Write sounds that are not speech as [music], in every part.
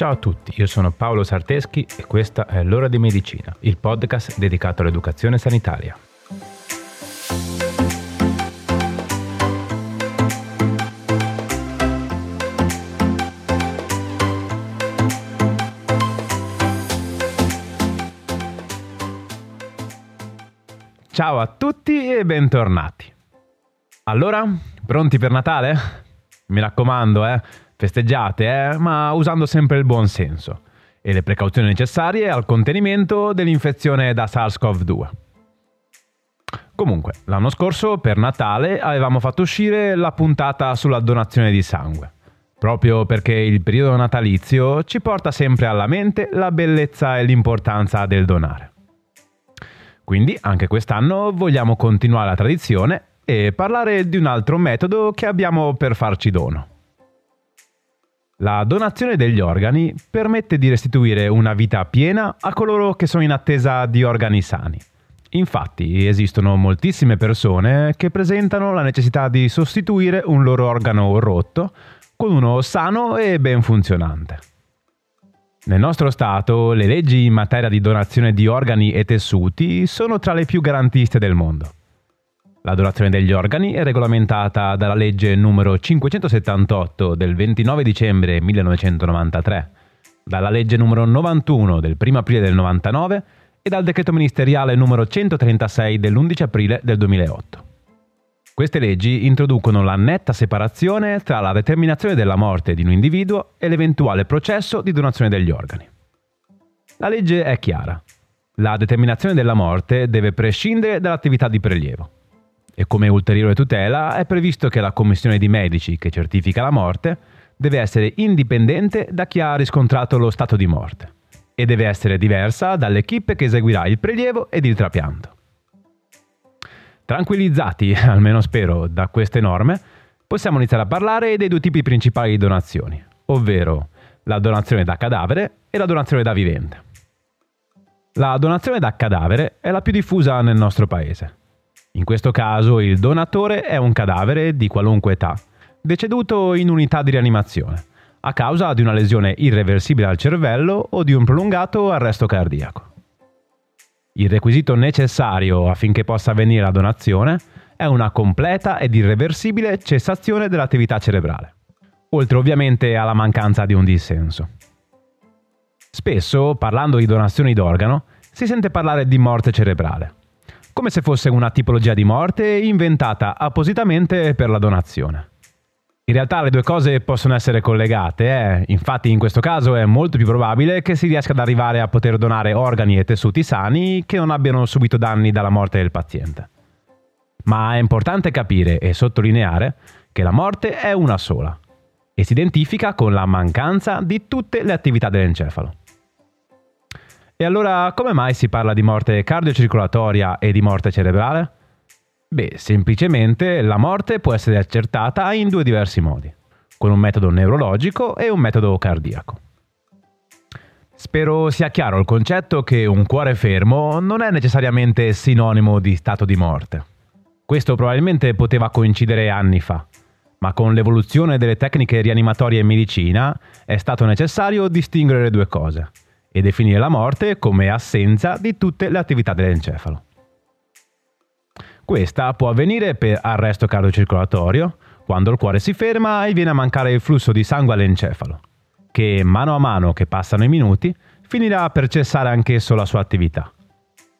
Ciao a tutti, io sono Paolo Sarteschi e questa è L'ora di medicina, il podcast dedicato all'educazione sanitaria. Ciao a tutti e bentornati. Allora, pronti per Natale? Mi raccomando, eh, festeggiate, eh, ma usando sempre il buon senso e le precauzioni necessarie al contenimento dell'infezione da SARS-CoV-2. Comunque, l'anno scorso per Natale avevamo fatto uscire la puntata sulla donazione di sangue, proprio perché il periodo natalizio ci porta sempre alla mente la bellezza e l'importanza del donare. Quindi anche quest'anno vogliamo continuare la tradizione e parlare di un altro metodo che abbiamo per farci dono. La donazione degli organi permette di restituire una vita piena a coloro che sono in attesa di organi sani. Infatti esistono moltissime persone che presentano la necessità di sostituire un loro organo rotto con uno sano e ben funzionante. Nel nostro Stato le leggi in materia di donazione di organi e tessuti sono tra le più garantiste del mondo. La donazione degli organi è regolamentata dalla legge numero 578 del 29 dicembre 1993, dalla legge numero 91 del 1 aprile del 99 e dal decreto ministeriale numero 136 dell'11 aprile del 2008. Queste leggi introducono la netta separazione tra la determinazione della morte di un individuo e l'eventuale processo di donazione degli organi. La legge è chiara. La determinazione della morte deve prescindere dall'attività di prelievo e come ulteriore tutela è previsto che la commissione di medici che certifica la morte deve essere indipendente da chi ha riscontrato lo stato di morte e deve essere diversa dall'equipe che eseguirà il prelievo ed il trapianto. Tranquillizzati, [laughs] almeno spero, da queste norme, possiamo iniziare a parlare dei due tipi principali di donazioni, ovvero la donazione da cadavere e la donazione da vivente. La donazione da cadavere è la più diffusa nel nostro paese in questo caso il donatore è un cadavere di qualunque età, deceduto in unità di rianimazione, a causa di una lesione irreversibile al cervello o di un prolungato arresto cardiaco. Il requisito necessario affinché possa avvenire la donazione è una completa ed irreversibile cessazione dell'attività cerebrale, oltre ovviamente alla mancanza di un dissenso. Spesso, parlando di donazioni d'organo, si sente parlare di morte cerebrale, come se fosse una tipologia di morte inventata appositamente per la donazione. In realtà le due cose possono essere collegate, eh? infatti in questo caso è molto più probabile che si riesca ad arrivare a poter donare organi e tessuti sani che non abbiano subito danni dalla morte del paziente. Ma è importante capire e sottolineare che la morte è una sola e si identifica con la mancanza di tutte le attività dell'encefalo. E allora come mai si parla di morte cardiocircolatoria e di morte cerebrale? Beh, semplicemente la morte può essere accertata in due diversi modi, con un metodo neurologico e un metodo cardiaco. Spero sia chiaro il concetto che un cuore fermo non è necessariamente sinonimo di stato di morte. Questo probabilmente poteva coincidere anni fa, ma con l'evoluzione delle tecniche rianimatorie in medicina è stato necessario distinguere le due cose e definire la morte come assenza di tutte le attività dell'encefalo. Questa può avvenire per arresto cardiocircolatorio, quando il cuore si ferma e viene a mancare il flusso di sangue all'encefalo, che mano a mano che passano i minuti finirà per cessare anch'esso la sua attività,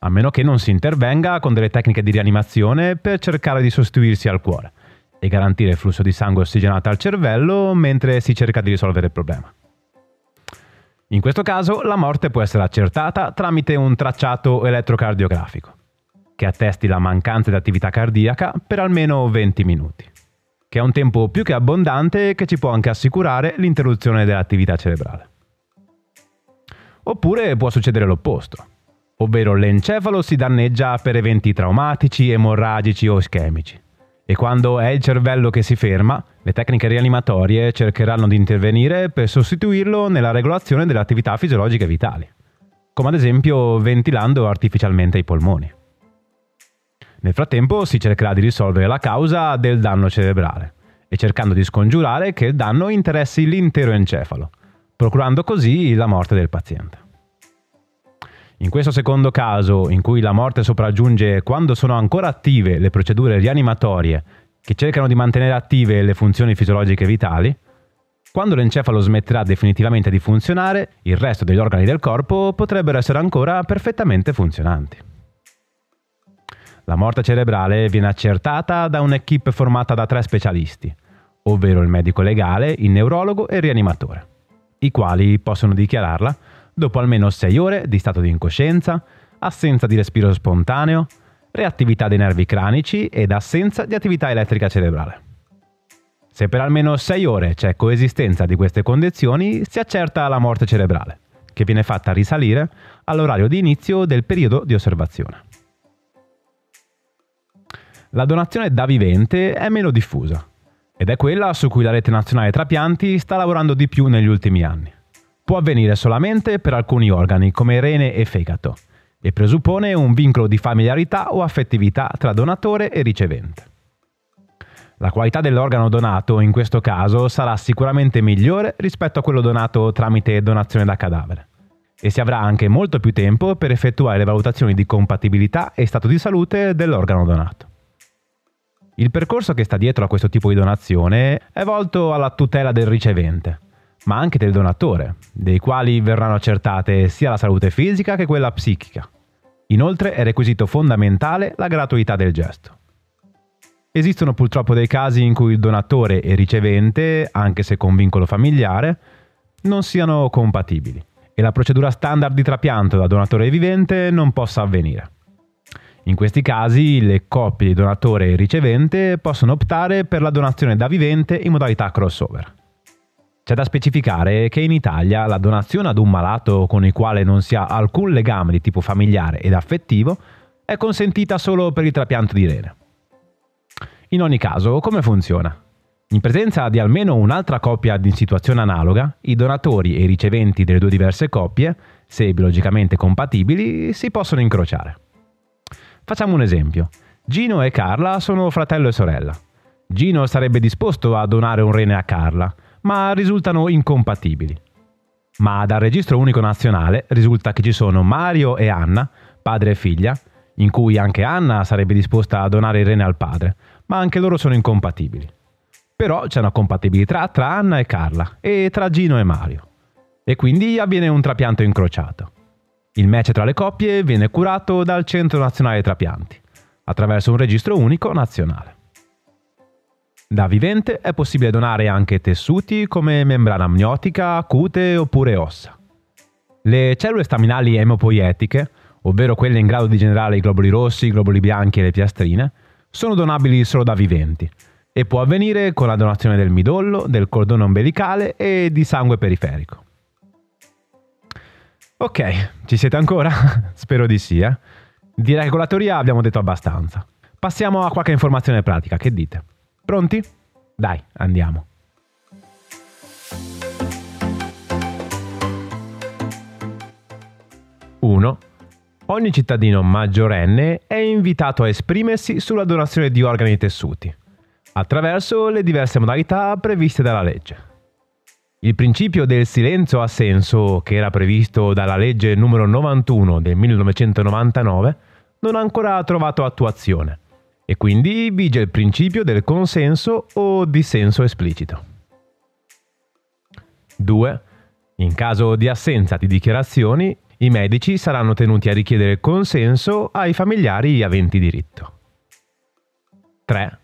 a meno che non si intervenga con delle tecniche di rianimazione per cercare di sostituirsi al cuore e garantire il flusso di sangue ossigenato al cervello mentre si cerca di risolvere il problema. In questo caso la morte può essere accertata tramite un tracciato elettrocardiografico, che attesti la mancanza di attività cardiaca per almeno 20 minuti, che è un tempo più che abbondante che ci può anche assicurare l'interruzione dell'attività cerebrale. Oppure può succedere l'opposto, ovvero l'encefalo si danneggia per eventi traumatici, emorragici o ischemici, e quando è il cervello che si ferma, le tecniche rianimatorie cercheranno di intervenire per sostituirlo nella regolazione delle attività fisiologiche vitali, come ad esempio ventilando artificialmente i polmoni. Nel frattempo si cercherà di risolvere la causa del danno cerebrale e cercando di scongiurare che il danno interessi l'intero encefalo, procurando così la morte del paziente. In questo secondo caso, in cui la morte sopraggiunge quando sono ancora attive le procedure rianimatorie che cercano di mantenere attive le funzioni fisiologiche vitali, quando l'encefalo smetterà definitivamente di funzionare, il resto degli organi del corpo potrebbero essere ancora perfettamente funzionanti. La morte cerebrale viene accertata da un'equipe formata da tre specialisti, ovvero il medico legale, il neurologo e il rianimatore, i quali possono dichiararla dopo almeno 6 ore di stato di incoscienza, assenza di respiro spontaneo, reattività dei nervi cranici ed assenza di attività elettrica cerebrale. Se per almeno 6 ore c'è coesistenza di queste condizioni, si accerta la morte cerebrale, che viene fatta risalire all'orario di inizio del periodo di osservazione. La donazione da vivente è meno diffusa ed è quella su cui la rete nazionale trapianti sta lavorando di più negli ultimi anni può avvenire solamente per alcuni organi come rene e fegato e presuppone un vincolo di familiarità o affettività tra donatore e ricevente. La qualità dell'organo donato in questo caso sarà sicuramente migliore rispetto a quello donato tramite donazione da cadavere e si avrà anche molto più tempo per effettuare le valutazioni di compatibilità e stato di salute dell'organo donato. Il percorso che sta dietro a questo tipo di donazione è volto alla tutela del ricevente, ma anche del donatore, dei quali verranno accertate sia la salute fisica che quella psichica. Inoltre è requisito fondamentale la gratuità del gesto. Esistono purtroppo dei casi in cui il donatore e ricevente, anche se con vincolo familiare, non siano compatibili e la procedura standard di trapianto da donatore vivente non possa avvenire. In questi casi le coppie di donatore e ricevente possono optare per la donazione da vivente in modalità crossover. C'è da specificare che in Italia la donazione ad un malato con il quale non si ha alcun legame di tipo familiare ed affettivo è consentita solo per il trapianto di rene. In ogni caso, come funziona? In presenza di almeno un'altra coppia in situazione analoga, i donatori e i riceventi delle due diverse coppie, se biologicamente compatibili, si possono incrociare. Facciamo un esempio. Gino e Carla sono fratello e sorella. Gino sarebbe disposto a donare un rene a Carla, ma risultano incompatibili. Ma dal registro unico nazionale risulta che ci sono Mario e Anna, padre e figlia, in cui anche Anna sarebbe disposta a donare il rene al padre, ma anche loro sono incompatibili. Però c'è una compatibilità tra Anna e Carla e tra Gino e Mario. E quindi avviene un trapianto incrociato. Il match tra le coppie viene curato dal Centro Nazionale Trapianti, attraverso un registro unico nazionale. Da vivente è possibile donare anche tessuti come membrana amniotica, cute oppure ossa. Le cellule staminali emopoietiche, ovvero quelle in grado di generare i globuli rossi, i globuli bianchi e le piastrine, sono donabili solo da viventi e può avvenire con la donazione del midollo, del cordone ombelicale e di sangue periferico. Ok, ci siete ancora? [laughs] Spero di sì, eh? Direi che con la teoria abbiamo detto abbastanza. Passiamo a qualche informazione pratica, che dite? Pronti? Dai, andiamo. Uno. Ogni cittadino maggiorenne è invitato a esprimersi sulla donazione di organi e tessuti, attraverso le diverse modalità previste dalla legge. Il principio del silenzio assenso, che era previsto dalla legge numero 91 del 1999, non ha ancora trovato attuazione e quindi vige il principio del consenso o dissenso esplicito. 2. In caso di assenza di dichiarazioni, i medici saranno tenuti a richiedere consenso ai familiari aventi diritto. 3.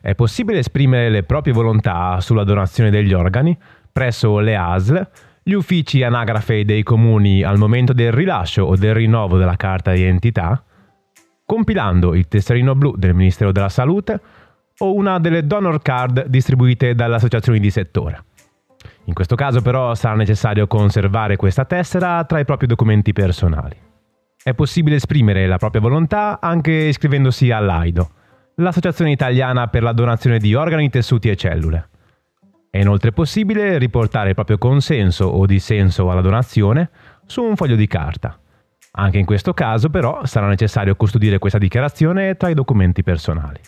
È possibile esprimere le proprie volontà sulla donazione degli organi presso le ASL, gli uffici anagrafe dei comuni al momento del rilascio o del rinnovo della carta di identità, compilando il tesserino blu del Ministero della Salute o una delle donor card distribuite dalle associazioni di settore. In questo caso però sarà necessario conservare questa tessera tra i propri documenti personali. È possibile esprimere la propria volontà anche iscrivendosi all'AIDO, l'Associazione Italiana per la Donazione di Organi, Tessuti e Cellule. È inoltre possibile riportare il proprio consenso o dissenso alla donazione su un foglio di carta, anche in questo caso però sarà necessario custodire questa dichiarazione tra i documenti personali.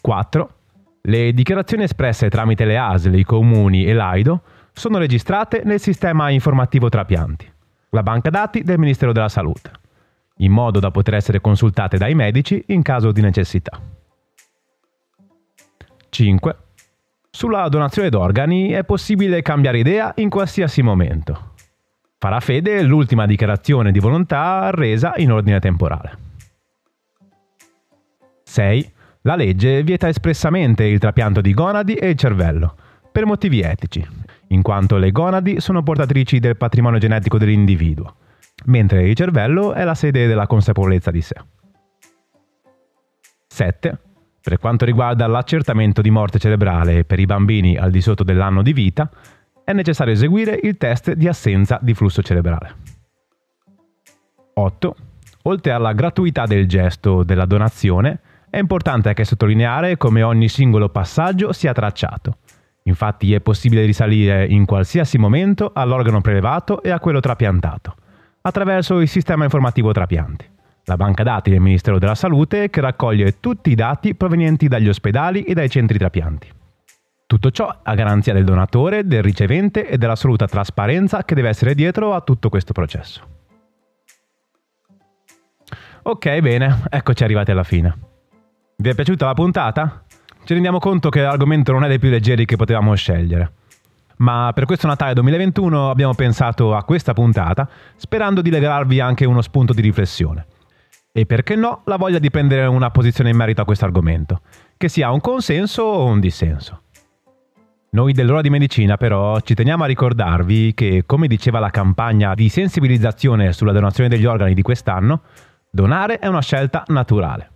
4. Le dichiarazioni espresse tramite le ASL, i comuni e l'AIDO sono registrate nel sistema informativo Trapianti, la banca dati del Ministero della Salute, in modo da poter essere consultate dai medici in caso di necessità. 5. Sulla donazione d'organi è possibile cambiare idea in qualsiasi momento. Farà fede l'ultima dichiarazione di volontà resa in ordine temporale. 6. La legge vieta espressamente il trapianto di gonadi e cervello, per motivi etici, in quanto le gonadi sono portatrici del patrimonio genetico dell'individuo, mentre il cervello è la sede della consapevolezza di sé. 7. Per quanto riguarda l'accertamento di morte cerebrale per i bambini al di sotto dell'anno di vita, è necessario eseguire il test di assenza di flusso cerebrale. 8. Oltre alla gratuità del gesto della donazione, è importante anche sottolineare come ogni singolo passaggio sia tracciato. Infatti è possibile risalire in qualsiasi momento all'organo prelevato e a quello trapiantato, attraverso il sistema informativo trapianti, la banca dati del Ministero della Salute che raccoglie tutti i dati provenienti dagli ospedali e dai centri trapianti. Tutto ciò a garanzia del donatore, del ricevente e dell'assoluta trasparenza che deve essere dietro a tutto questo processo. Ok, bene, eccoci arrivati alla fine. Vi è piaciuta la puntata? Ci rendiamo conto che l'argomento non è dei più leggeri che potevamo scegliere. Ma per questo Natale 2021 abbiamo pensato a questa puntata sperando di regalarvi anche uno spunto di riflessione. E perché no, la voglia di prendere una posizione in merito a questo argomento, che sia un consenso o un dissenso. Noi dell'ora di medicina però ci teniamo a ricordarvi che, come diceva la campagna di sensibilizzazione sulla donazione degli organi di quest'anno, donare è una scelta naturale.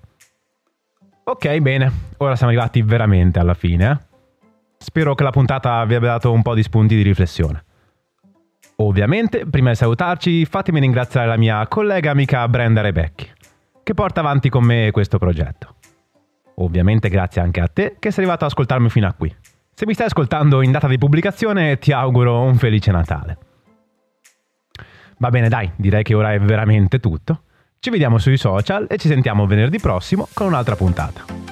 Ok, bene, ora siamo arrivati veramente alla fine. Eh? Spero che la puntata vi abbia dato un po' di spunti di riflessione. Ovviamente, prima di salutarci, fatemi ringraziare la mia collega amica Brenda Rebecchi, che porta avanti con me questo progetto. Ovviamente grazie anche a te che sei arrivato ad ascoltarmi fino a qui. Se mi stai ascoltando in data di pubblicazione, ti auguro un felice Natale. Va bene, dai, direi che ora è veramente tutto. Ci vediamo sui social e ci sentiamo venerdì prossimo con un'altra puntata.